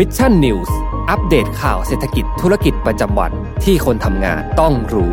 Mission News อัปเดตข่าวเศรษฐกิจธุรกิจประจำวันที่คนทำงานต้องรู้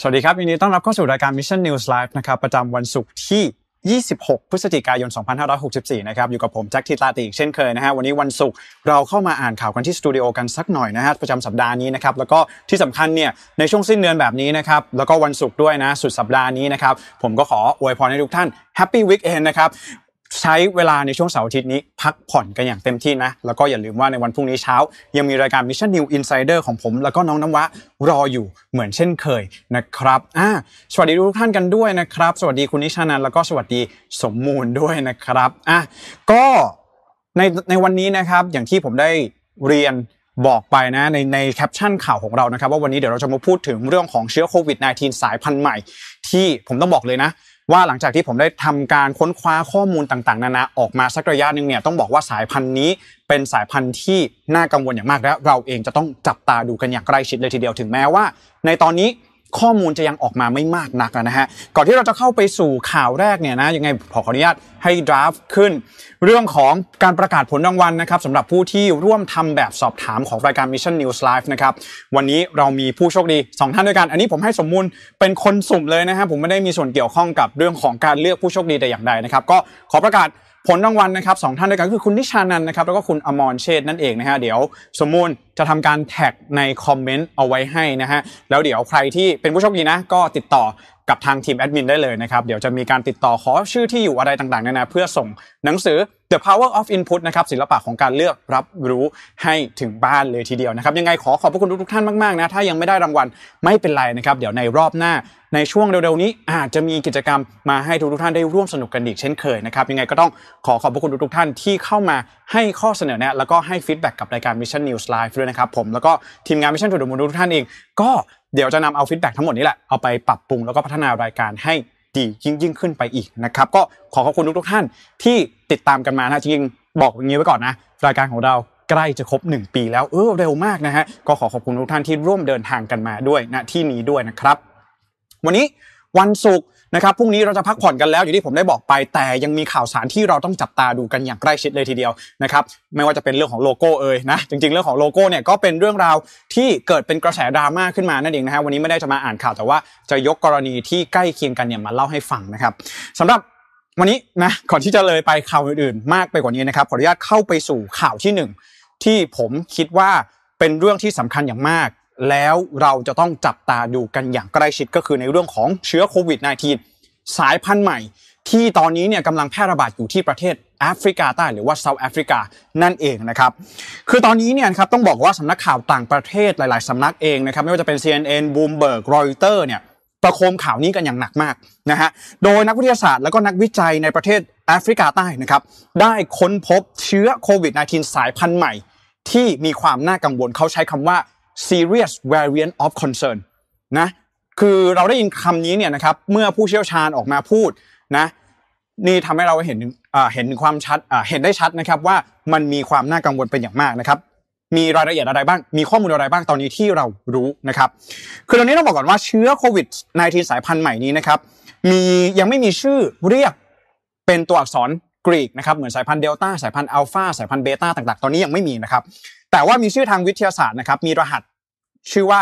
สวัสดีครับยินดีต้อนรับเข้าสู่รายการ Mission News Live นะครับ ประจำวันศุกร์ที่ 26 พฤศจิกายน 2564 นะครับ อยู่กับผมแจ็คทิตาติอีกเช่นเคยนะฮะ วันนี้วันศุกร์เราเข้ามาอ่านข่าวกันที่สตูดิโอกันสักหน่อยนะฮะ ประจำสัปดาห์นี้นะครับ แล้วก็ที่สำคัญเนี่ย ในช่วงสิ้นเดือนแบบนี้นะครับ แล้วก็วันศุกร์ด้วยนะ สุดสัปดาห์นี้นะครับ ผมก็ขออวยพรให้ทุกท่าน happy weekend นะครับ ใช้เวลาในช่วงเสาร์อาทิตย์นี้พักผ่อนกันอย่างเต็มที่นะ แล้วก็อย่าลืมว่าในวันพรุ่งนี้เช้า ยังมีรายการ Mission News Insider ของผม แล้วก็น้องน้ำวะรออยู่เหมือนเช่นเคยนะครับอ่าสวัสดีทุกท่านกันด้วยนะครับ สวัสดีคุณนิชานันแล้วก็สวัสดีสมมูลด้วยนะครับอะก็ในในวันนี้นะครับอย่างที่ผมได้เรียนบอกไปนะในในแคปชั่นข่าวของเรานะครับว่าวันนี้เดี๋ยวเราจะมาพูดถึงเรื่องของเชื้อโควิด -19 สายพันธุ์ใหม่ ที่ผมต้องบอกเลยนะ ว่าหลังจากที่ผมได้ทำการค้นคว้าข้อมูลต่างๆ นานาออกมาสักระยะหนึ่งเนี่ยต้องบอกว่าสายพันธุ์นี้เป็นสายพันธุ์ที่น่ากังวลอย่างมากและเราเองจะต้องจับตาดูกันอย่างใกล้ชิดเลยทีเดียวถึงแม้ว่า ในตอนนี้ ข้อมูลจะยังออกมาไม่มากนักนะฮะก่อนที่เราจะเข้าไปสู่ข่าวแรกเนี่ยนะยังไงขออนุญาตให้ดราฟขึ้น เรื่องของการประกาศผลรางวัลนะครับสำหรับผู้ที่ร่วมทำแบบสอบถามของรายการ Mission News Live นะครับวันนี้เรามีผู้โชคดี 2 ท่านด้วยกัน อันนี้ผมให้สมมูลเป็นคนสุ่มเลยนะฮะผมไม่ได้มีส่วนเกี่ยวข้องกับเรื่องของการเลือกผู้โชคดีแต่อย่างใดนะครับก็ขอประกาศ ผลรางวัลนะครับสองท่านด้วยกันก็คือคุณนิชานันนะครับแล้วก็คุณอมรเชษนั่นเองนะฮะเดี๋ยวสมมูลจะทำการแท็กในคอมเมนต์เอาไว้ให้นะฮะแล้วเดี๋ยวใครที่เป็นผู้โชคดีนะก็ติดต่อ กับทางทีมแอดมินได้เลยนะครับเดี๋ยวจะมีการติดต่อขอชื่อที่อยู่อะไรต่างๆนานาเพื่อส่งหนังสือ The Power of Input นะครับศิลปะของการเลือกรับรู้ให้ถึงบ้านเลยทีเดียวนะครับยังไงขอขอบพระคุณทุกๆท่านมากๆนะถ้ายังไม่ได้รางวัลไม่เป็นไรนะครับเดี๋ยวในรอบหน้าในช่วงเร็วๆนี้อาจจะมีกิจกรรมมาให้ทุกๆท่านได้ร่วมสนุกกันอีกเช่นเคยนะครับยังไงก็ต้องขอขอบพระคุณทุกๆท่านที่เข้ามาให้ข้อเสนอแนะแล้วก็ให้ feedback กับรายการ Mission News Live ด้วยนะครับผมแล้วก็ทีมงาน Mission to the Moon ทุกท่านเองก็ เดี๋ยวจะนำเอา feedback ทั้งหมดนี้แหละเอาไปปรับปรุงแล้วก็พัฒนารายการให้ดียิ่งยิ่งขึ้นไปอีกนะครับก็ขอขอบคุณทุกๆท่านที่ติดตามกันมานะจริงๆบอกอย่างนี้ไว้ก่อนนะรายการของเราใกล้จะครบ 1 ปีแล้วเออเร็วมากนะฮะก็ขอขอบคุณทุกท่านที่ร่วมเดินทางกันมาด้วยณที่นี้ด้วยนะครับ วันนี้วันศุกร์ นะครับพรุ่งนี้เราจะพักผ่อนกันแล้วอย่างที่ผมได้บอกไป แต่ยังมีข่าวสารที่เราต้องจับตาดูกันอย่างใกล้ชิดเลยทีเดียวนะครับไม่ว่าจะเป็นเรื่องของโลโก้เอ่ยนะจริงๆ เรื่องของโลโก้เนี่ยก็เป็นเรื่องราวที่เกิดเป็นกระแสดราม่าขึ้นมานั่นเองนะฮะวันนี้ไม่ได้จะมาอ่านข่าวแต่ว่าจะยกกรณีที่ใกล้เคียงกันเนี่ยมาเล่าให้ฟังนะครับสำหรับวันนี้นะก่อนที่จะเลยไปข่าวอื่นๆ มากไปกว่านี้นะครับขออนุญาตเข้าไปสู่ข่าวที่หนึ่งที่ผมคิดว่าเป็นเรื่องที่สำคัญอย่างมาก แล้วเราจะต้องจับตาดูกันอย่างใกล้ชิดก็คือในเรื่องของเชื้อโควิด -19 สายพันธุ์ใหม่ ที่ตอนนี้เนี่ยกำลังแพร่ระบาดอยู่ที่ประเทศแอฟริกาใต้หรือว่าเซาท์แอฟริกานั่นเองนะครับคือตอนนี้เนี่ยครับต้องบอกว่าสำนักข่าวต่างประเทศหลาย ๆสำนักเองนะครับไม่ว่าจะเป็น CNN Bloomberg Reuters เนี่ยประโคมข่าวนี้กันอย่างหนักมากนะฮะ โดยนักวิทยาศาสตร์และก็นักวิจัยในประเทศแอฟริกาใต้นะครับได้ค้นพบเชื้อโควิด -19 สายพันธุ์ใหม่ ที่มีความน่ากังวลเขาใช้คำว่า serious variant of concern นะคือเราได้ยินคำนี้เนี่ยนะครับเมื่อผู้เชี่ยวชาญออกมาพูดนะนี่ทำให้เราเห็นเห็นความชัดเห็นได้ชัดนะครับว่ามันมีความน่ากังวลเป็นอย่างมากนะครับมีรายละเอียดอะไรบ้าง มีข้อมูลอะไรบ้างตอนนี้ที่เรารู้นะครับ คือตอนนี้ต้องบอกก่อนว่าเชื้อโควิด -19 สายพันธุ์ใหม่นี้นะครับ มียังไม่มีชื่อเรียกเป็นตัวอักษร กรีกนะครับเหมือนสายพันธุ์เดลต้าสายพันธุ์อัลฟาสายพันธุ์เบต้าต่างๆ ตอนนี้ยังไม่มีนะครับ แต่ว่ามีชื่อทางวิทยาศาสตร์นะครับ มีรหัสชื่อว่า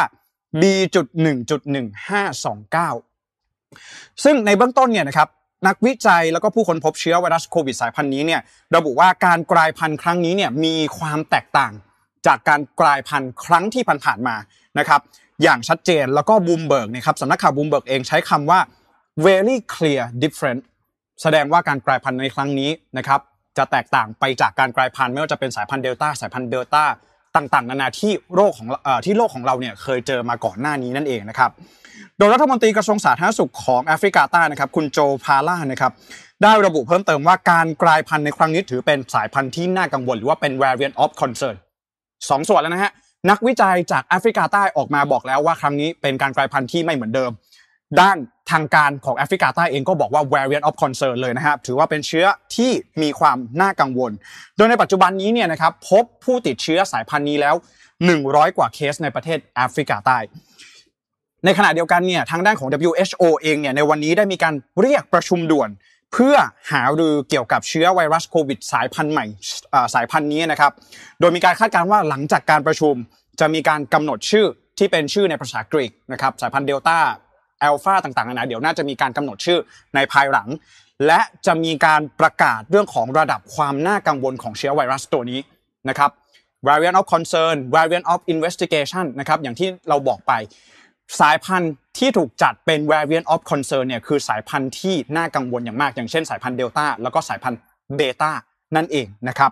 B.1.1529 ซึ่งในเบื้องต้นเนี่ยนะครับนักวิจัยแล้วก็ผู้ค้นพบเชื้อไวรัสโควิดสายพันธุ์นี้เนี่ยระบุว่าการกลายพันธุ์ครั้งนี้เนี่ยมีความแตกต่างจากการกลายพันธุ์ครั้งที่ผ่านๆมานะครับอย่างชัดเจนแล้วก็บูมเบิร์กนะครับสำนักข่าวบูมเบิร์กเองใช้คำว่า very clear different แสดงว่าการกลายพันธุ์ในครั้งนี้นะครับจะแตกต่างไปจากการกลายพันธุ์ไม่ว่าจะเป็นสายพันธุ์เดลต้าสายพันธุ์เดลต้าต่างๆ นานาที่โรคของที่โลกของเราเนี่ยเคยเจอมาก่อนหน้านี้นั่นเองนะครับ โดยรัฐมนตรีกระทรวงสาธารณสุขของแอฟริกาใต้นะครับคุณโจพาล่านะครับได้ระบุเพิ่มเติมว่าการกลายพันธุ์ในครั้งนี้ถือเป็นสายพันธุ์ที่น่ากังวลหรือว่าเป็น variant of concern สองส่วนแล้วนะฮะนักวิจัยจากแอฟริกาใต้ออกมาบอกแล้วว่าครั้งนี้เป็นการกลายพันธุ์ที่ไม่เหมือนเดิม ด้านทางการของแอฟริกาใต้เองก็บอกว่า variant of concern เลยนะครับ ถือว่าเป็นเชื้อที่มีความน่ากังวล โดยในปัจจุบันนี้เนี่ยนะครับพบผู้ติดเชื้อสายพันธุ์นี้แล้ว 100 กว่าเคสในประเทศแอฟริกาใต้ ในขณะเดียวกันเนี่ยทางด้านของ WHO เองเนี่ยในวันนี้ได้มีการเรียกประชุมด่วน เพื่อหารือเกี่ยวกับเชื้อไวรัสโควิดสายพันธุ์ใหม่สายพันธุ์นี้นะครับ โดยมีการคาดการณ์ว่าหลังจากการประชุมจะมีการกำหนดชื่อที่เป็นชื่อในภาษากรีกนะครับสายพันธุ์เดลต้า อัลฟาต่างๆนะเดี๋ยวน่าจะมีการกำหนดชื่อในภายหลัง และจะมีการประกาศเรื่องของระดับความน่ากังวลของเชื้อไวรัสตัวนี้นะครับ variant of concern variant of investigation นะครับอย่างที่เราบอกไปสายพันธุ์ที่ถูกจัดเป็น variant of concern เนี่ยคือสายพันธุ์ที่น่ากังวลอย่างมาก อย่างเช่นสายพันธุ์เดลต้าแล้วก็สายพันธุ์เบต้านั่นเองนะครับ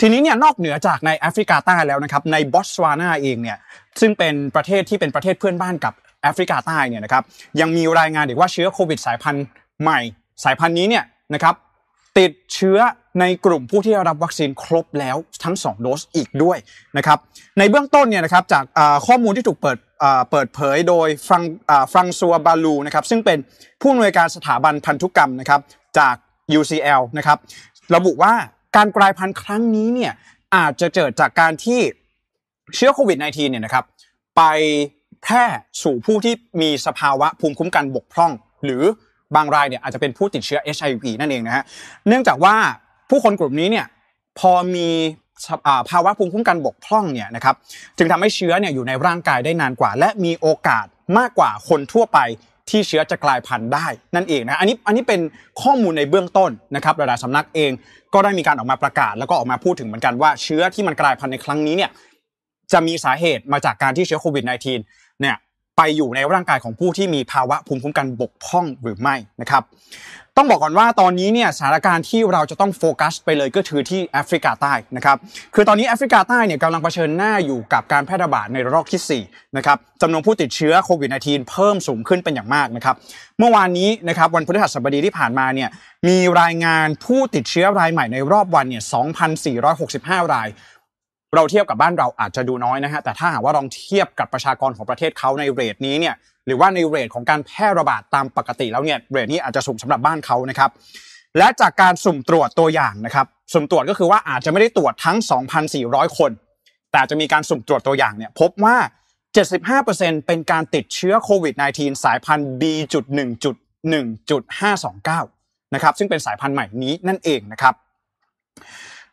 ทีนี้เนี่ยนอกเหนือจากในแอฟริกาใต้แล้วนะครับในบอตสวานาเองเนี่ยซึ่งเป็นประเทศที่เป็นประเทศเพื่อนบ้านกับ แอฟริกาใต้เนี่ยนะครับยังมีรายงานอีกว่าเชื้อโควิดสายพันธุ์ใหม่ สายพันธุ์นี้เนี่ยนะครับติดเชื้อในกลุ่มผู้ที่รับวัคซีนครบแล้วทั้ง 2 โดสอีกด้วยนะครับในเบื้องต้นเนี่ยนะครับจากข้อมูลที่ถูกเปิดเปิดเผยโดยฟรังฟรังซัวบาลูนะครับซึ่งเป็นผู้อำนวยการสถาบันพันธุกรรมนะครับจาก UCL นะครับระบุว่าการกลายพันธุ์ครั้งนี้เนี่ยอาจจะเกิดจากการที่เชื้อโควิด -19 เนี่ยนะครับไป แพร่สู่ผู้ที่มีสภาวะภูมิคุ้มกันบกพร่อง หรือบางรายเนี่ยอาจจะเป็นผู้ติดเชื้อ HIV นั่นเองนะฮะเนื่องจากว่าผู้คนกลุ่มนี้เนี่ยพอมีภาวะภูมิคุ้มกันบกพร่องเนี่ยนะครับจึงทำให้เชื้อเนี่ยอยู่ในร่างกายได้นานกว่า และมีโอกาสมากกว่าคนทั่วไปที่เชื้อจะกลายพันธุ์ได้นั่นเองนะอันนี้อันนี้เป็นข้อมูลในเบื้องต้นนะครับระดับสำนักเองก็ได้มีการออกมาประกาศ แล้วก็ออกมาพูดถึงเหมือนกันว่าเชื้อที่มันกลายพันธุ์ในครั้งนี้เนี่ยจะมีสาเหตุมาจากการที่เชื้อโควิด -19 เนี่ยไปอยู่ในร่างกายของผู้ที่มีภาวะภูมิคุ้มกันบกพร่องหรือไม่นะครับ ต้องบอกก่อนว่าตอนนี้เนี่ยสถานการณ์ที่เราจะต้องโฟกัสไปเลยก็คือที่แอฟริกาใต้นะครับ คือตอนนี้แอฟริกาใต้เนี่ยกำลังเผชิญหน้าอยู่กับการแพร่ระบาดในระลอกที่4นะครับจำนวนผู้ติดเชื้อโควิด -19 เพิ่มสูงขึ้นเป็นอย่างมากนะครับ เมื่อวานนี้นะครับวันพฤหัสบดีที่ผ่านมาเนี่ยมีรายงานผู้ติดเชื้อรายใหม่ในรอบวันเนี่ย2,465 ราย เราเทียบกับบ้านเราอาจจะดูน้อยนะฮะแต่ถ้าหากว่าลองเทียบกับประชากรของประเทศเขาในเรทนี้เนี่ยหรือว่าในเรทของการแพร่ระบาดตามปกติแล้วเนี่ยเรทนี้อาจจะสุ่มสำหรับบ้านเขานะครับและจากการสุ่มตรวจตัวอย่างนะครับสุ่มตรวจก็คือว่าอาจจะไม่ได้ตรวจทั้ง 2,400 คน แต่จะมีการสุ่มตรวจตัวอย่างเนี่ยพบว่า 75%เป็นการติดเชื้อโควิด -19 สายพันธุ์ B.1.1.529 นะครับซึ่งเป็นสายพันธุ์ใหม่นี้นั่นเองนะครับ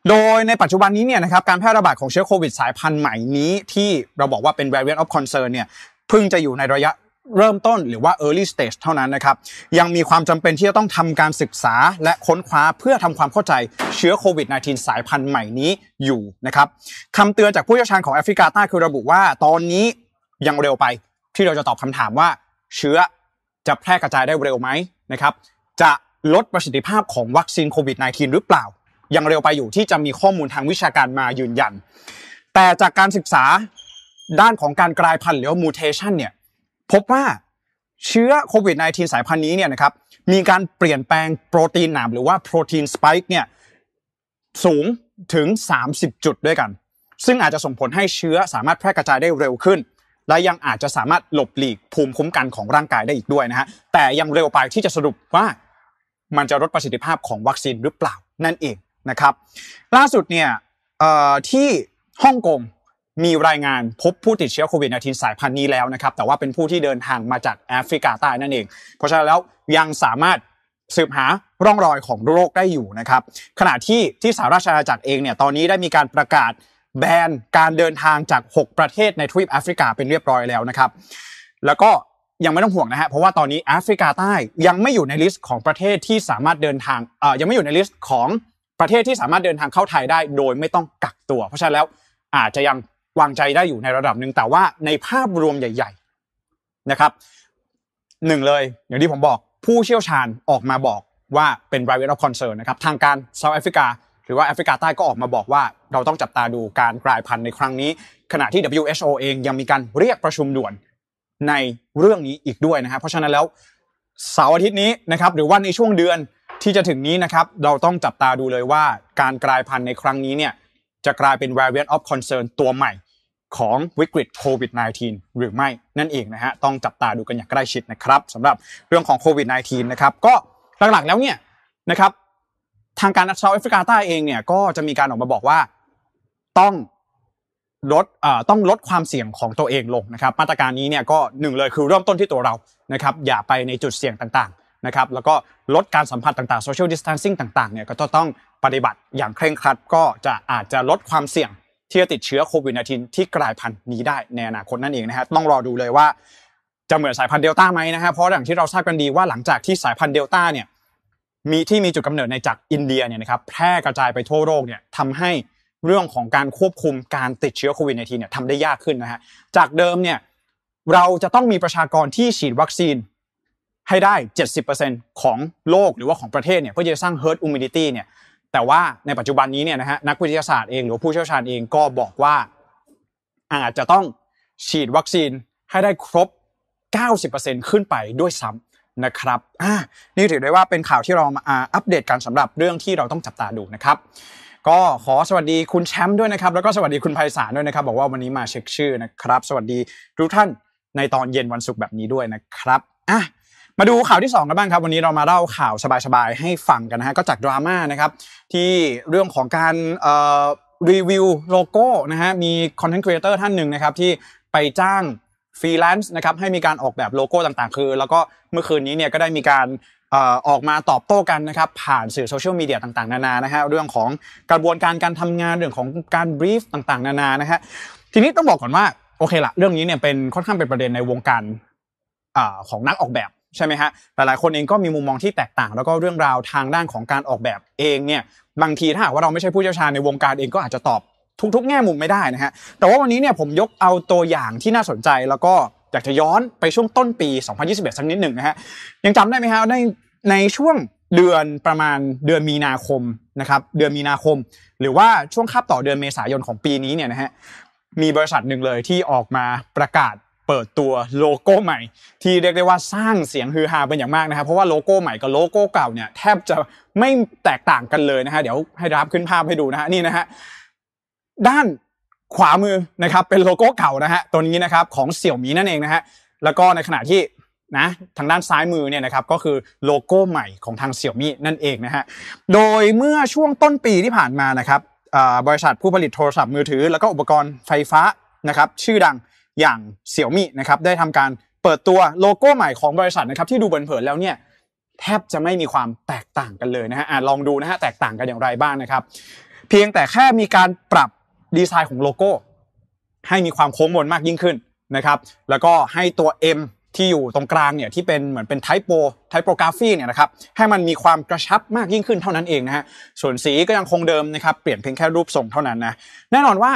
โดยในปัจจุบันนี้เนี่ยนะครับการแพร่ระบาดของเชื้อโควิดสายพันธุ์ใหม่นี้ที่เราบอกว่าเป็น variant of concern เนี่ยเพิ่งจะอยู่ในระยะเริ่มต้นหรือว่า early stage เท่านั้นนะครับ ยังมีความจำเป็นที่จะต้องทำการศึกษาและค้นคว้าเพื่อทำความเข้าใจเชื้อโควิด -19 สายพันธุ์ใหม่นี้อยู่นะครับคำเตือนจากผู้เชี่ยวชาญของแอฟริกาใต้คือระบุว่า ตอนนี้ยังเร็วไปที่เราจะตอบคำถามว่า เชื้อจะแพร่กระจายได้เร็วไหมนะครับ จะลดประสิทธิภาพของวัคซีนโควิด -19 หรือเปล่า ยังเร็วไปอยู่ที่จะมีข้อมูลทางวิชาการมายืนยัน แต่จากการศึกษาด้านของการกลายพันธุ์หรือว่า mutation เนี่ยพบว่าเชื้อโควิด -19 สายพันธุ์นี้เนี่ยนะครับมีการเปลี่ยนแปลงโปรตีนหนามหรือว่าโปรตีนสไปค์เนี่ยสูงถึง 30 จุดด้วยกัน ซึ่งอาจจะส่งผลให้เชื้อสามารถแพร่กระจายได้เร็วขึ้น และยังอาจจะสามารถหลบหลีกภูมิคุ้มกันของร่างกายได้อีกด้วยนะฮะแต่ยังเร็วไปที่จะสรุปว่ามันจะลดประสิทธิภาพของวัคซีนหรือเปล่านั่นเอง นะครับ ล่าสุดเนี่ยที่ฮ่องกงมีรายงานพบผู้ติดเชื้อโควิด -19 สายพันธุ์นี้แล้วนะครับ แต่ว่าเป็นผู้ที่เดินทางมาจากแอฟริกาใต้นั่นเอง เพราะฉะนั้นแล้วยังสามารถสืบหาร่องรอยของโรคได้อยู่นะครับ ขณะที่ที่สหราชอาณาจักรเองเนี่ยตอนนี้ได้มีการประกาศแบนการเดินทางจาก 6 ประเทศในทวีปแอฟริกาเป็นเรียบร้อยแล้วนะครับ แล้วก็ยังไม่ต้องห่วงนะฮะเพราะว่าตอนนี้แอฟริกาใต้ยังไม่อยู่ใน list ของประเทศที่สามารถเดินทางเอ่อยังไม่อยู่ใน list ของ ประเทศที่สามารถเดินทางเข้าไทยได้โดยไม่ต้องกักตัว เพราะฉะนั้นแล้วอาจจะยังวางใจได้อยู่ในระดับหนึ่งแต่ว่าในภาพรวมใหญ่ ๆนะครับหนึ่งเลยอย่างที่ผมบอกผู้เชี่ยวชาญออกมาบอกว่าเป็น r i v a t of concern นะครับทางการเซาท์แอฟริกาหรือว่าแอฟริกาใต้ก็ออกมาบอกว่าเราต้องจับตาดูการกลายพันธุ์ในครั้งนี้ ขณะที่ WHO เองยังมีการเรียกประชุมด่วนในเรื่องนี้อีกด้วยนะครับเพราะฉะนั้นแล้วเสาร์อาทิตย์นี้นะครับหรือว่าในช่วงเดือน ที่จะถึงนี้นะครับเราต้องจับตาดูเลยว่าการกลายพันธุ์ในครั้งนี้เนี่ยจะกลายเป็น variant of concern ตัวใหม่ของวิกฤตโควิด -19 หรือไม่นั่นเองนะฮะต้องจับตาดูกันอย่างใกล้ชิดนะครับสำหรับเรื่องของโควิด -19 นะครับก็หลักๆแล้วเนี่ยนะครับทางการเซาท์แอฟริกาใต้เองเนี่ยก็จะมีการออกมาบอกว่าต้องลดต้องลดความเสี่ยงของตัวเองลงนะครับ มาตรการนี้เนี่ยก็หนึ่งเลยคือเริ่มต้นที่ตัวเรานะครับอย่าไปในจุดเสี่ยงต่างๆ นะครับแล้วก็ลดการสัมผัสต่างๆ social distancing ต่างๆเนี่ยก็จะต้องปฏิบัติอย่างเคร่งครัด ก็จะอาจจะลดความเสี่ยงที่จะติดเชื้อโควิด -19 ที่กลายพันธุ์นี้ได้ในอนาคตนั่นเองนะฮะต้องรอดูเลยว่าจะเหมือนสายพันธุ์เดลต้าไหมนะฮะเพราะอย่างที่เราทราบกันดีว่าหลังจากที่สายพันธุ์เดลต้าเนี่ยมีที่มีจุดกำเนิดในจากอินเดียเนี่ยนะครับแพร่กระจายไปทั่วโลกเนี่ยทำให้เรื่องของการควบคุมการติดเชื้อโควิด -19 เนี่ยทำได้ยากขึ้นนะฮะจากเดิมเนี่ยเราจะต้องมีประชากรที่ฉีดวัคซีน ให้ได้ 70%ของโลกหรือว่าของประเทศเนี่ยเพื่อจะสร้าง herd immunity เนี่ยแต่ว่าในปัจจุบันนี้เนี่ยนะฮะนักวิทยาศาสตร์เองหรือผู้เชี่ยวชาญเองก็บอกว่าอาจจะต้องฉีดวัคซีนให้ได้ครบ 90%ขึ้นไปด้วยซ้ำนะครับอ่านี่ถือได้ว่าเป็นข่าวที่เรามาอัปเดตกันสำหรับเรื่องที่เราต้องจับตาดูนะครับก็ขอสวัสดีคุณแชมป์ด้วยนะครับ แล้วก็สวัสดีคุณไพศาลด้วยนะครับ บอกว่าวันนี้มาเช็คชื่อนะครับ สวัสดีทุกท่านในตอนเย็นวันศุกร์แบบนี้ด้วยนะครับอะ มาดูข่าวที่ 2 กันบ้างครับ วันนี้เรามาเล่าข่าวสบายๆ ให้ฟังกันนะฮะก็จากดราม่านะครับที่เรื่องของการรีวิวโลโก้นะฮะมี content creator ท่านหนึ่งนะครับที่ไปจ้างฟรีแลนซ์นะครับให้มีการออกแบบโลโก้ต่างๆ คือ แล้วก็เมื่อคืนนี้เนี่ยก็ได้มีการออกมาตอบโต้กันนะครับผ่านสื่อโซเชียลมีเดียต่างๆ นานานะฮะเรื่องของกระบวนการการทำงานเรื่องของการบรีฟต่างๆ นานานะฮะทีนี้ต้องบอกก่อนว่าโอเคละเรื่องนี้เนี่ยเป็นค่อนข้างเป็นประเด็นในวงการของนักออกแบบ ใช่ไหมฮะหลายๆคนเองก็มีมุมมองที่แตกต่าง แล้วก็เรื่องราวทางด้านของการออกแบบเองเนี่ยบางทีถ้าหากว่าเราไม่ใช่ผู้เชี่ยวชาญในวงการเองก็อาจจะตอบทุกๆ แง่มุมไม่ได้นะฮะแต่ว่าวันนี้เนี่ยผมยกเอาตัวอย่างที่น่าสนใจแล้วก็อยากจะย้อนไปช่วงต้นปี 2021 สักนิดหนึ่งนะฮะยังจำได้ไหมฮะในในช่วงเดือนประมาณเดือนมีนาคมนะครับเดือนมีนาคม หรือว่าช่วงคาบต่อเดือนเมษายนของปีนี้เนี่ยนะฮะมีบริษัทหนึ่งเลยที่ออกมาประกาศ เปิดตัวโลโก้ใหม่ ที่เรียกได้ว่าสร้างเสียงฮือฮาเป็นอย่างมากนะครับเพราะว่าโลโก้ใหม่กับโลโก้เก่าเนี่ยแทบจะไม่แตกต่างกันเลยนะฮะเดี๋ยวให้รับขึ้นภาพให้ดูนะฮะนี่นะฮะด้านขวามือนะครับเป็นโลโก้เก่านะฮะตัวนี้นะครับของเสี่ยวมีนั่นเองนะฮะแล้วก็ในขณะที่นะทางด้านซ้ายมือเนี่ยนะครับก็คือโลโก้ใหม่ของทางเสี่ยวมีนั่นเองนะฮะโดยเมื่อช่วงต้นปีที่ผ่านมานะครับบริษัทผู้ผลิตโทรศัพท์มือถือ แล้วก็อุปกรณ์ไฟฟ้านะครับชื่อดัง อย่างเสี่ยวมี่นะครับได้ทำการเปิดตัวโลโก้ใหม่ของบริษัทนะครับที่ดูเผินๆแล้วเนี่ยแทบจะไม่มีความแตกต่างกันเลยนะฮะลองดูนะฮะแตกต่างกันอย่างไรบ้างนะครับ เพียงแต่แค่มีการปรับดีไซน์ของโลโก้ ให้มีความโค้งมนมากยิ่งขึ้นนะครับ แล้วก็ให้ตัว M ที่อยู่ตรงกลางเนี่ยที่เป็นเหมือนเป็น typo typography เนี่ยนะครับให้มันมีความกระชับมากยิ่งขึ้นเท่านั้นเองนะฮะส่วนสีก็ยังคงเดิมนะครับเปลี่ยนเพียงแค่รูปทรงเท่านั้นนะแน่นอนว่า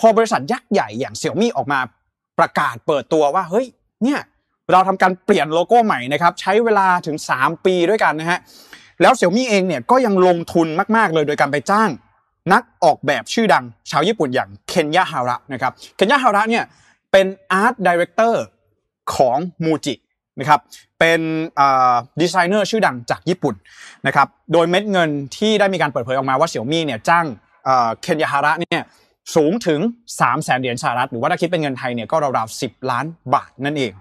พอบริษัทยักษ์ใหญ่อย่างเสี่ยวมี่ออกมา ประกาศเปิดตัวว่าเฮ้ยเนี่ยเราทำการเปลี่ยนโลโก้ใหม่นะครับใช้เวลาถึง 3 ปีด้วยกันนะฮะแล้วเสี่ยวมี่เองเนี่ยก็ยังลงทุนมากๆเลยโดยการไปจ้าง นักออกแบบชื่อดัง ชาวญี่ปุ่นอย่างเคนยะฮาระนะครับเคนยะฮาระเนี่ยเป็น art director ของ Muji นะครับเป็นดีไซเนอร์ชื่อดังจากญี่ปุ่นนะครับโดยเม็ดเงินที่ได้มีการเปิดเผยออกมาว่าเสี่ยวมี่เนี่ยจ้างเคนยะฮาระเนี่ย สูงถึง 3 0 0แสนเหรียญสหรัฐ หรือว่าถ้าคิดเป็นเงินไทยเนี่ยก็ราวๆ 10 ล้านบาทนั่นเอง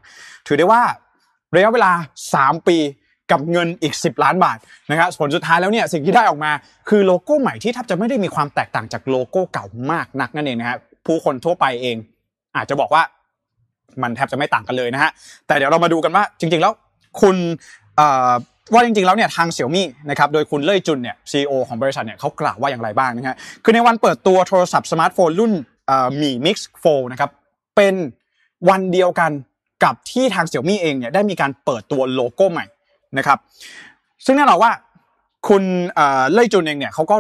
ถือได้ว่าระยะเวลา 3 ปีกับเงินอีก 10 ล้านบาทนะครับผลสุดท้ายแล้วเนี่ยสิ่งที่ได้ออกมา คือโลโก้ใหม่ที่แทบจะไม่ได้มีความแตกต่างจากโลโก้เก่ามากนักนั่นเองนะฮะผู้คนทั่วไปเอง อาจจะบอกว่ามันแทบจะไม่ต่างกันเลยนะฮะแต่เดี๋ยวเรามาดูกันว่าจริง ๆ แล้วคุณ ว่าจริงๆแล้วเนี่ยทางเสี่ยวมี่นะครับโดยคุณเล่ยจุนเนี่ย CEO ของบริษัทเนี่ยเขากล่าวว่าอย่างไรบ้างนะฮะคือในวันเปิดตัวโทรศัพท์สมาร์ทโฟนรุ่นMi Mix Fold นะครับเป็นวันเดียวกันกับที่ทางเสี่ยวมี่เองเนี่ยได้มีการเปิดตัวโลโก้ใหม่นะครับซึ่งแน่นอนว่าคุณเล่ยจุนเองเนี่ยเขาก็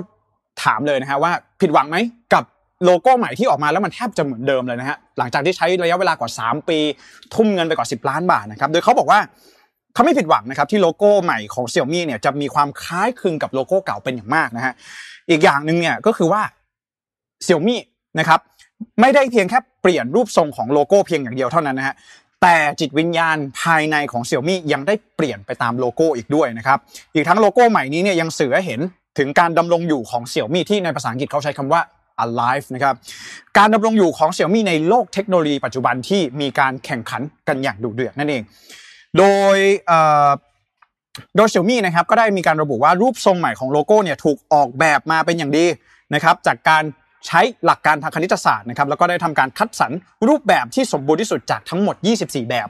ถามเลยนะฮะว่าผิดหวังไหมกับโลโก้ใหม่ที่ออกมาแล้วมันแทบจะเหมือนเดิมเลยนะฮะหลังจากที่ใช้ระยะเวลากว่า 3 ปี ทุ่มเงินไปกว่า 10 ล้านบาทนะครับโดยเขาบอกว่า เขาไม่ผิดหวังนะครับที่โลโก้ใหม่ของ Xiaomi เนี่ยจะมีความคล้ายคลึงกับโลโก้เก่าเป็นอย่างมากนะฮะอีกอย่างหนึ่งเนี่ยก็คือว่า Xiaomi นะครับไม่ได้เพียงแค่เปลี่ยนรูปทรงของโลโก้เพียงอย่างเดียวเท่านั้นนะฮะแต่จิตวิญญาณภายในของ Xiaomi ยังได้เปลี่ยนไปตามโลโก้อีกด้วยนะครับอีกทั้งโลโก้ใหม่นี้เนี่ยยังสื่อให้เห็นถึงการดำรงอยู่ของ Xiaomi ที่ในภาษาอังกฤษเขาใช้คำว่า alive นะครับการดำรงอยู่ของ Xiaomi ในโลกเทคโนโลยีปัจจุบันที่มีการแข่งขันกันอย่างดุเดือดนั่นเอง โดยโดย Xiaomi นะครับก็ได้มีการระบุว่ารูปทรงใหม่ของโลโก้เนี่ยถูกออกแบบมาเป็นอย่างดีนะครับจากการใช้หลักการทางคณิตศาสตร์นะครับแล้วก็ได้ทำการคัดสรรรูปแบบที่สมบูรณ์ที่สุดจากทั้งหมด 24 แบบ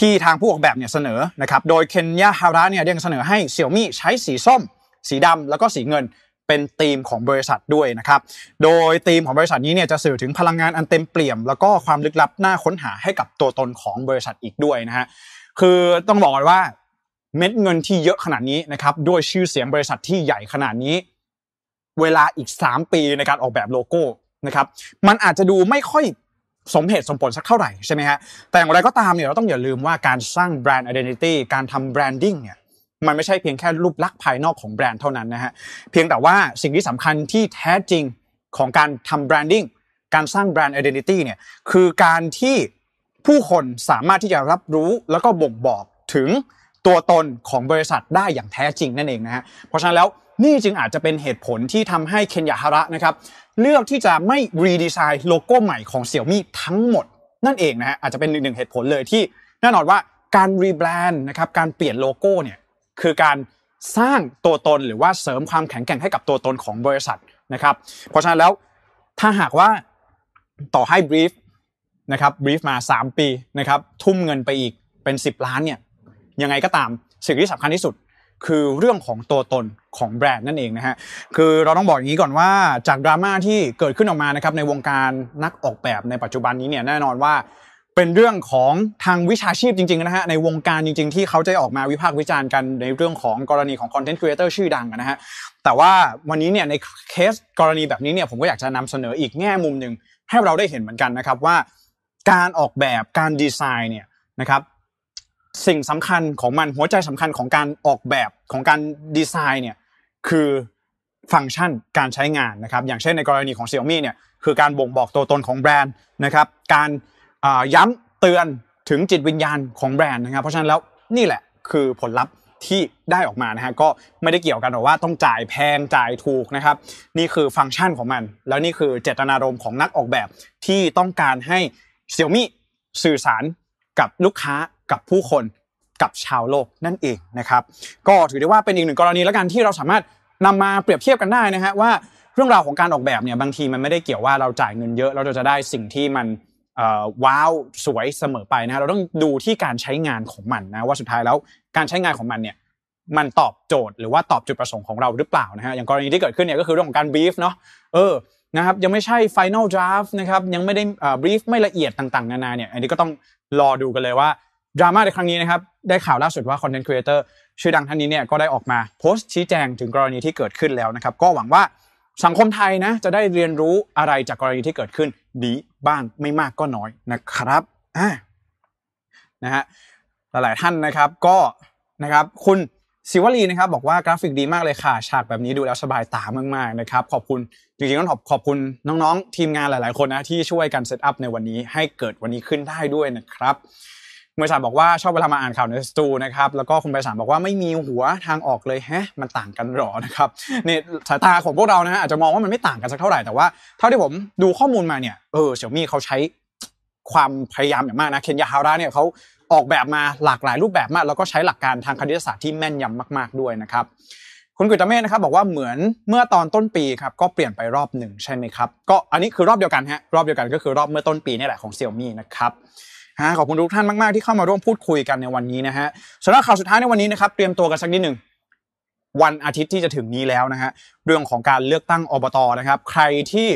ที่ทางผู้ออกแบบเนี่ยเสนอนะครับโดยเคนยาฮาระเนี่ยยังเสนอให้ Xiaomi ใช้สีส้ม สีดำแล้วก็สีเงินเป็นธีมของบริษัทด้วยนะครับโดยธีมของบริษัทนี้เนี่ยจะสื่อถึงพลังงานอันเต็มเปี่ยม แล้วก็ความลึกลับน่าค้นหาให้กับตัวตนของบริษัทอีกด้วยนะฮะ คือต้องบอกว่าเม็ดเงินที่เยอะขนาดนี้นะครับด้วยชื่อเสียงบริษัทที่ใหญ่ขนาดนี้ เวลาอีก 3 ปีในการออกแบบโลโก้นะครับ มันอาจจะดูไม่ค่อยสมเหตุสมผลสักเท่าไหร่ใช่ไหมฮะแต่อย่างไรก็ตามเนี่ยเราต้องอย่าลืมว่าการสร้างแบรนด์ identity การทำแบรนดิ้งเนี่ยมันไม่ใช่เพียงแค่รูปลักษณ์ภายนอกของแบรนด์เท่านั้นนะฮะเพียงแต่ว่าสิ่งที่สำคัญที่แท้จริงของการทำแบรนดิ้งการสร้างแบรนด์ identity เนี่ยคือการที่ ผู้คนสามารถที่จะรับรู้แล้วก็บ่งบอกถึงตัวตนของบริษัทได้อย่างแท้จริงนั่นเองนะฮะเพราะฉะนั้นแล้วนี่จึงอาจจะเป็นเหตุผลที่ทำให้เคนยะ ฮาระนะครับเลือกที่จะไม่ redesign โลโก้ใหม่ของ Xiaomi ทั้งหมดนั่นเองนะฮะอาจจะเป็นหนึ่งเหตุผลเลยที่แน่นอนว่าการ rebrand นะครับการเปลี่ยนโลโก้เนี่ยคือการสร้างตัวตนหรือว่าเสริมความแข็งแกร่งให้กับตัวตนของบริษัทนะครับเพราะฉะนั้นแล้วถ้าหากว่าต่อให้ brief นะครับ brief มา 3 ปีนะครับทุ่มเงินไปอีกเป็น 10 ล้านเนี่ยยังไงก็ตามสิ่งที่สำคัญที่สุดคือเรื่องของตัวตนของแบรนด์นั่นเองนะฮะ คือเราต้องบอกอย่างนี้ก่อนว่าจากดราม่าที่เกิดขึ้นออกมานะครับในวงการนักออกแบบในปัจจุบันนี้เนี่ยแน่นอนว่าเป็นเรื่องของทางวิชาชีพจริงๆนะฮะในวงการจริง ๆ ที่เขาจะออกมาวิพากษ์วิจารณ์กันในเรื่องของกรณีของ content creator ชื่อดังนะฮะแต่ว่าวันนี้เนี่ยในเคสกรณีแบบนี้เนี่ยผมก็อยากจะนำเสนออีกแง่มุมหนึ่งให้เราได้เห็นเหมือนกันนะครับว่า การออกแบบการดีไซน์เนี่ยนะครับสิ่งสำคัญของมันหัวใจสำคัญของการออกแบบของการดีไซน์เนี่ยคือฟังก์ชันการใช้งานนะครับอย่างเช่นในกรณีของ Xiaomi เนี่ยคือการบ่งบอกตัวตนของแบรนด์นะครับการย้ำเตือนถึงจิตวิญญาณของแบรนด์นะครับเพราะฉะนั้นแล้วนี่แหละคือผลลัพธ์ที่ได้ออกมานะฮะก็ไม่ได้เกี่ยวกันหรอกว่าต้องจ่ายแพงจ่ายถูกนะครับ นี่คือฟังก์ชันของมัน แล้วนี่คือเจตนารมณ์ของนักออกแบบที่ต้องการให้ Xiaomi สื่อสารกับลูกค้ากับผู้คนกับชาวโลกนั่นเองนะครับก็ถือได้ว่าเป็นอีกหนึ่งกรณีแล้วกันที่เราสามารถนำมาเปรียบเทียบกันได้นะฮะว่าเรื่องราวของการออกแบบเนี่ยบางทีมันไม่ได้เกี่ยวว่าเราจ่ายเงินเยอะแล้วเราจะได้สิ่งที่มันว้าวสวยเสมอไปนะเราต้องดูที่การใช้งานของมันนะว่าสุดท้ายแล้วการใช้งานของมันเนี่ยมันตอบโจทย์หรือว่าตอบจุดประสงค์ของเราหรือเปล่านะฮะอย่างกรณีที่เกิดขึ้นเนี่ยก็คือเรื่องของการบีฟเนาะเออ นะครับยังไม่ใช่ Final Draft นะครับยังไม่ได้ brief ไม่ละเอียดต่างๆนานาเนี่ยอันนี้ก็ต้องรอดูกันเลยว่าดราม่าในครั้งนี้นะครับได้ข่าวล่าสุดว่า content creator ชื่อดังท่านนี้เนี่ยก็ได้ออกมาโพสต์ชี้แจงถึงกรณีที่เกิดขึ้นแล้วนะครับก็หวังว่าสังคมไทยนะจะได้เรียนรู้อะไรจากกรณีที่เกิดขึ้นดีบ้างไม่มากก็น้อยนะครับอ่านะฮะหลายท่านนะครับก็นะครับคุณ ศิวลีนะครับบอกว่ากราฟิกดีมากเลยค่ะ ฉากแบบนี้ดูแล้วสบายตามากๆนะครับขอบคุณจริงๆต้องขอบขอบคุณน้องๆ ทีมงานหลายๆคนนะที่ช่วยกัน set up ในวันนี้ให้เกิดวันนี้ขึ้นได้ด้วยนะครับเมื่อสารบอกว่าชอบเวลามาอ่านข่าวในสตูนะครับแล้วก็คุณไปสารบอกว่าไม่มีหัวทางออกเลยแฮะมันต่างกันหรอนะครับเนี่ยสายตาของพวกเรานะฮะอาจจะมองว่ามันไม่ต่างกันสักเท่าไหร่แต่ว่าเท่าที่ผมดูข้อมูลมาเนี่ยเออเสี่ยมี่เขาใช้ความพยายามอย่างมากนะเคนยาฮาระเนี่ยเขา ออกแบบมาหลากหลายรูปแบบมากแล้วก็ใช้หลักการทางคณิตศาสตร์ที่แม่นยำมาก ๆด้วยนะครับคุณกุตเมฆนะครับบอกว่าเหมือนเมื่อตอนต้นปีครับก็เปลี่ยนไปรอบหนึ่งใช่ไหมครับก็อันนี้คือรอบเดียวกันฮะรอบเดียวกันก็คือรอบเมื่อต้นปีนี่แหละของเซี่ยมี่นะครับฮะขอบคุณทุกท่านมากๆที่เข้ามาร่วมพูดคุยกันในวันนี้นะฮะสำหรับข่าวสุดท้ายในวันนี้นะครับเตรียมตัวกันสักนิดหนึ่งวันอาทิตย์ที่จะถึงนี้แล้วนะฮะเรื่องของการเลือกตั้งอบตนะครับ ใครที่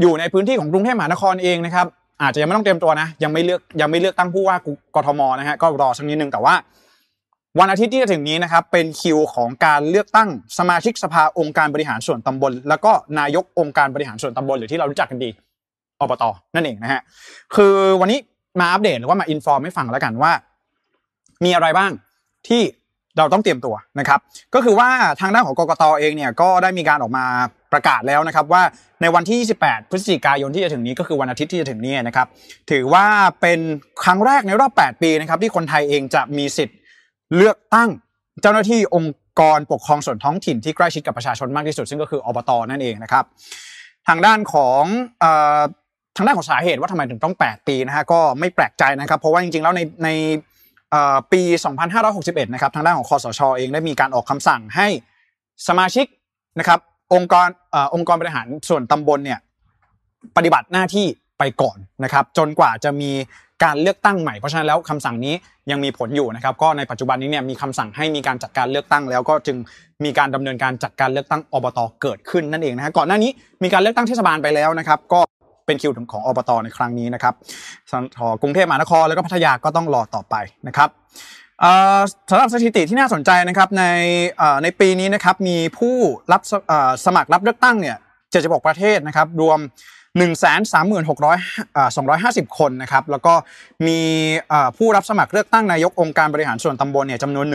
อยู่ในพื้นที่ของกรุงเทพมหานครเองนะครับ อาจจะยังไม่ต้องเตรียมตัวนะ ยังไม่เลือกยังไม่เลือกตั้งผู้ว่ากทมนะฮะก็รอสักนิดนึงแต่ว่า วันอาทิตย์ที่จะถึงนี้นะครับเป็นคิวของการเลือกตั้งสมาชิกสภาองค์การบริหารส่วนตำบล แล้วก็นายกองค์การบริหารส่วนตำบลหรือที่เรารู้จักกันดีอบตนั่นเองนะฮะคือวันนี้มาอัปเดตหรือว่ามาอินฟอร์มให้ฟังแล้วกันว่า มีอะไรบ้างที่เราต้องเตรียมตัวนะครับ ก็คือว่าทางด้านของกกตเองเนี่ยก็ได้มีการออกมา ประกาศแล้วนะครับว่าในวันที่ 28 พฤศจิกายนที่จะถึงนี้ก็คือวันอาทิตย์ที่จะถึงนี้นะครับ ถือว่าเป็นครั้งแรกในรอบ 8 ปีนะครับ ที่คนไทยเองจะมีสิทธิ์เลือกตั้งเจ้าหน้าที่องค์กรปกครองส่วนท้องถิ่นที่ใกล้ชิดกับประชาชนมากที่สุด ซึ่งก็คืออบตนั่นเองนะครับ ทางด้านของทางด้านของสาเหตุว่าทำไมถึงต้อง 8 ปีนะฮะก็ไม่แปลกใจนะครับ เพราะว่าจริงๆแล้วในในปี 2561 นะครับทางด้านของคอสชเองได้มีการออกคำสั่งให้สมาชิกนะครับ องค์กรองค์กรบริหารส่วนตำบลเนี่ยปฏิบัติหน้าที่ไปก่อนนะครับ จนกว่าจะมีการเลือกตั้งใหม่เพราะฉะนั้นแล้วคำสั่งนี้ยังมีผลอยู่นะครับ ก็ในปัจจุบันนี้เนี่ยมีคำสั่งให้มีการจัดการเลือกตั้งแล้วก็จึงมีการดำเนินการจัดการเลือกตั้งอบตเกิดขึ้นนั่นเองนะฮะก่อนหน้านี้มีการเลือกตั้งเทศบาลไปแล้วนะครับ ก็เป็นคิวของอบตในครั้งนี้นะครับกรุงเทพมหานครแล้วก็พัทยาก็ต้องรอต่อไปนะครับ สำหรับสถิติที่น่าสนใจนะครับในในปีนี้นะครับมีผู้รับสมัครรับเลือกตั้งเนี่ย76ประเทศนะครับรวม1 3 6 2 5 0 คนนะครับแล้วก็มีผู้รับสมัครเลือกตั้งนายกองค์การบริหารส่วนตำบลเนี่ยจำนวน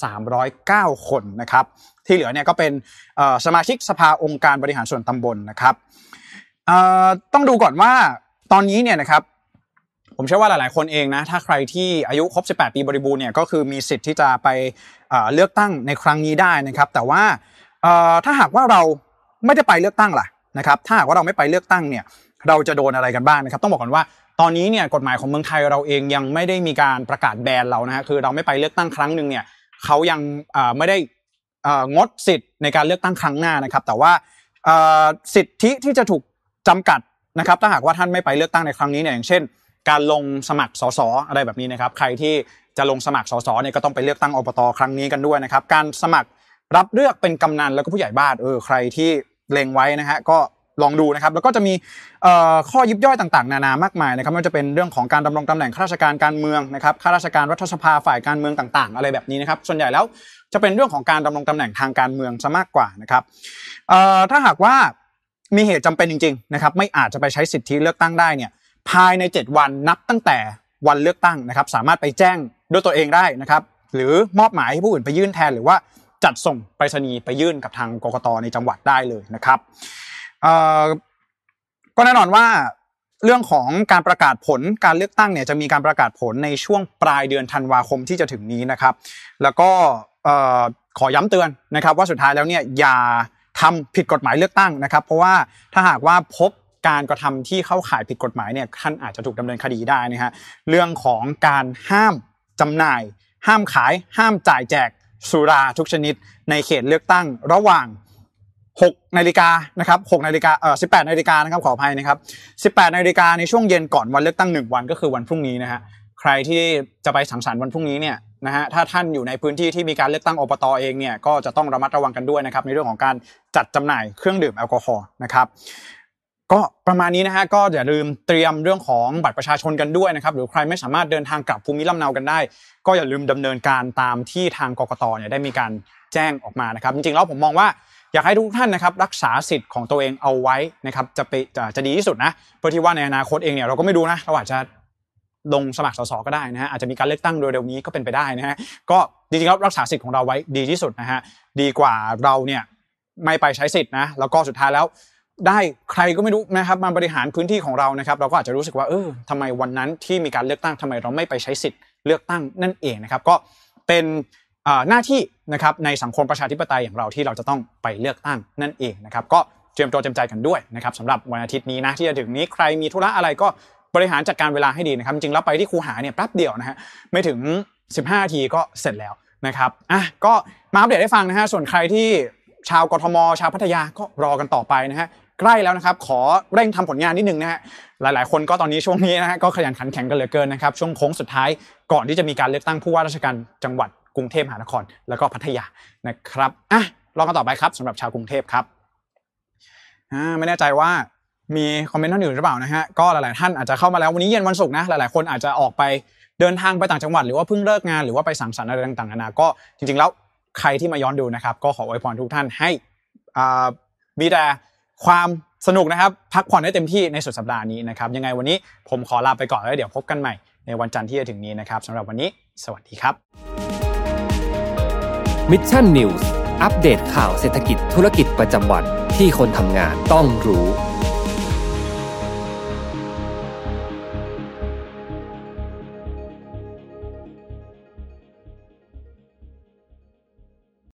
12,309 คนนะครับที่เหลือเนี่ยก็เป็นสมาชิกสภาองค์การบริหารส่วนตำบลนะครับต้องดูก่อนว่าตอนนี้เนี่ยนะครับ ผมเชื่อว่าหลาย ๆ คนเองนะ ถ้าใครที่อายุครบ 18 ปีบริบูรณ์เนี่ยก็คือมีสิทธิ์ที่จะไปเลือกตั้งในครั้งนี้ได้นะครับ แต่ว่าถ้าหากว่าเราไม่ได้ไปเลือกตั้งล่ะนะครับถ้าหากว่าเราไม่ไปเลือกตั้งเนี่ยเราจะโดนอะไรกันบ้างนะครับ ต้องบอกก่อนว่าตอนนี้เนี่ยกฎหมายของเมืองไทยเราเองยังไม่ได้มีการประกาศแบนเรานะฮะคือเราไม่ไปเลือกตั้งครั้งหนึ่งเนี่ยเขายังไม่ได้งดสิทธิ์ในการเลือกตั้งครั้งหน้านะครับ แต่ว่าสิทธิที่จะถูกจำกัดนะครับ ถ้าหากว่าท่านไม่ไปเลือกตั้งในครั้งนี้เนี่ยอย่างเช่น การลงสมัครสสอะไรแบบนี้นะครับ ใครที่จะลงสมัครสสเนี่ยก็ต้องไปเลือกตั้งอบตครั้งนี้กันด้วยนะครับ การสมัครรับเลือกเป็นกำนันแล้วก็ผู้ใหญ่บ้านเออใครที่เล็งไว้นะฮะก็ลองดูนะครับ แล้วก็จะมีข้อยิบย่อยต่างๆ นานามากมายนะครับไม่ว่าจะเป็นเรื่องของการดำรงตำแหน่งข้าราชการการเมืองนะครับข้าราชการรัฐสภาฝ่ายการเมืองต่างๆ อะไรแบบนี้นะครับ ส่วนใหญ่แล้วจะเป็นเรื่องของการดำรงตำแหน่งทางการเมืองซะมากกว่านะครับถ้าหากว่ามีเหตุจำเป็นจริง ๆ นะครับ ไม่อาจจะไปใช้สิทธิเลือกตั้งได้เนี่ย ภายใน 7 วันนับตั้งแต่วันเลือกตั้งนะครับ สามารถไปแจ้งด้วยตัวเองได้นะครับ หรือมอบหมายให้ผู้อื่นไปยื่นแทนหรือว่าจัดส่งไปรษณีย์ไปยื่นกับทางกกตในจังหวัดได้เลยนะครับก็แน่นอนว่าเรื่องของการประกาศผลการเลือกตั้งเนี่ยจะมีการประกาศผลในช่วงปลายเดือนธันวาคมที่จะถึงนี้นะครับ แล้วก็ขอย้ำเตือนนะครับ ว่าสุดท้ายแล้วเนี่ยอย่าทำผิดกฎหมายเลือกตั้งนะครับ เพราะว่าถ้าหากว่าพบ การกระทำที่เข้าข่ายผิดกฎหมายเนี่ยท่านอาจจะถูกดำเนินคดีได้นะฮะเรื่องของการห้ามจำหน่าย ห้ามขาย ห้ามจ่ายแจกสุราทุกชนิด ในเขตเลือกตั้งระหว่าง6นาฬิกานะครับ6นาฬิกาเอ่อ18นาฬิกานะครับขออภัยนะครับ18นาฬิกาในช่วงเย็นก่อนวันเลือกตั้ง 1 วันก็คือวันพรุ่งนี้นะฮะใครที่จะไปสังสรรค์วันพรุ่งนี้เนี่ยนะฮะถ้าท่านอยู่ในพื้นที่ที่มีการเลือกตั้งอบตเองเนี่ยก็จะต้องระมัดระวังกันด้วยนะครับในเรื่องของการจัดจำหน่ายเครื่องดื่มแอลกอฮอล์นะครับ ก็ประมาณนี้นะฮะก็อย่าลืมเตรียมเรื่องของบัตรประชาชนกันด้วยนะครับหรือใครไม่สามารถเดินทางกลับภูมิลำเนากันได้ ก็อย่าลืมดำเนินการตามที่ทางกกตเนี่ยได้มีการแจ้งออกมานะครับ จริงๆแล้วผมมองว่าอยากให้ทุกท่านนะครับรักษาสิทธิ์ของตัวเองเอาไว้นะครับจะไปจะจะดีที่สุดนะเพื่อที่ว่าในอนาคตเองเนี่ยเราก็ไม่รู้นะเราอาจจะลงสมัครสสก็ได้นะฮะอาจจะมีการเลือกตั้งโดยเร็วนี้ก็เป็นไปได้นะฮะก็จริงๆแล้วรักษาสิทธิ์ของเราไว้ดีที่สุดนะฮะดีกว่าเราเนี่ยไม่ไปใช้สิทธิ์นะแล้วก็สุดท้ายแล้ว ได้ใครก็ไม่รู้นะครับมาบริหารพื้นที่ของเรานะครับ เราก็อาจจะรู้สึกว่าเออทำไมวันนั้นที่มีการเลือกตั้งทำไมเราไม่ไปใช้สิทธิ์เลือกตั้งนั่นเองนะครับ ก็เป็นหน้าที่นะครับในสังคมประชาธิปไตยอย่างเราที่เราจะต้องไปเลือกตั้งนั่นเองนะครับ ก็เตรียมตัวเตรียมใจกันด้วยนะครับสำหรับวันอาทิตย์นี้นะที่จะถึงนี้ใครมีธุระอะไรก็บริหารจัดการเวลาให้ดีนะครับ จริงแล้วไปที่ครูหาเนี่ยแป๊บเดียวนะฮะไม่ถึง 15นาทีก็เสร็จแล้วนะครับอะก็มาอัปเดตให้ฟังนะฮะส่วนใครที่ชาวกทม ชาวพัทยาก็รอกันต่อไปนะฮะ ใกล้แล้วนะครับ ขอเร่งทำผลงานนิดนึงนะฮะหลาย ๆ คนก็ตอนนี้ช่วงนี้นะฮะก็ขยันขันแข็งกันเหลือเกินนะครับช่วงโค้งสุดท้ายก่อนที่จะมีการเลือกตั้งผู้ว่าราชการจังหวัดกรุงเทพมหานคร แล้วก็พัทยานะครับอะรอกันต่อไปครับสำหรับชาวกรุงเทพครับอ่าไม่แน่ใจว่ามีคอมเมนต์ท่านอื่นหรือเปล่านะฮะก็หลาย ๆ ท่านอาจจะเข้ามาแล้ววันนี้เย็นวันศุกร์นะหลาย ๆ คนอาจจะออกไปเดินทางไปต่างจังหวัดหรือว่าเพิ่งเลิกงานหรือว่าไปสังสรรค์อะไรต่างๆนานาก็จริง ๆ แล้วใครที่มาย้อนดูนะครับ ก็ขออวยพรทุกท่านให้อ่ามีแต่ ความสนุกนะครับ พักผ่อนได้เต็มที่ในสุดสัปดาห์นี้นะครับ ยังไงวันนี้ผมขอลาไปก่อนแล้วเดี๋ยวพบกันใหม่ในวันจันทร์ที่จะถึงนี้นะครับสำหรับวันนี้สวัสดีครับ Mission News อัปเดตข่าวเศรษฐกิจธุรกิจประจำวันที่คนทำงานต้องรู้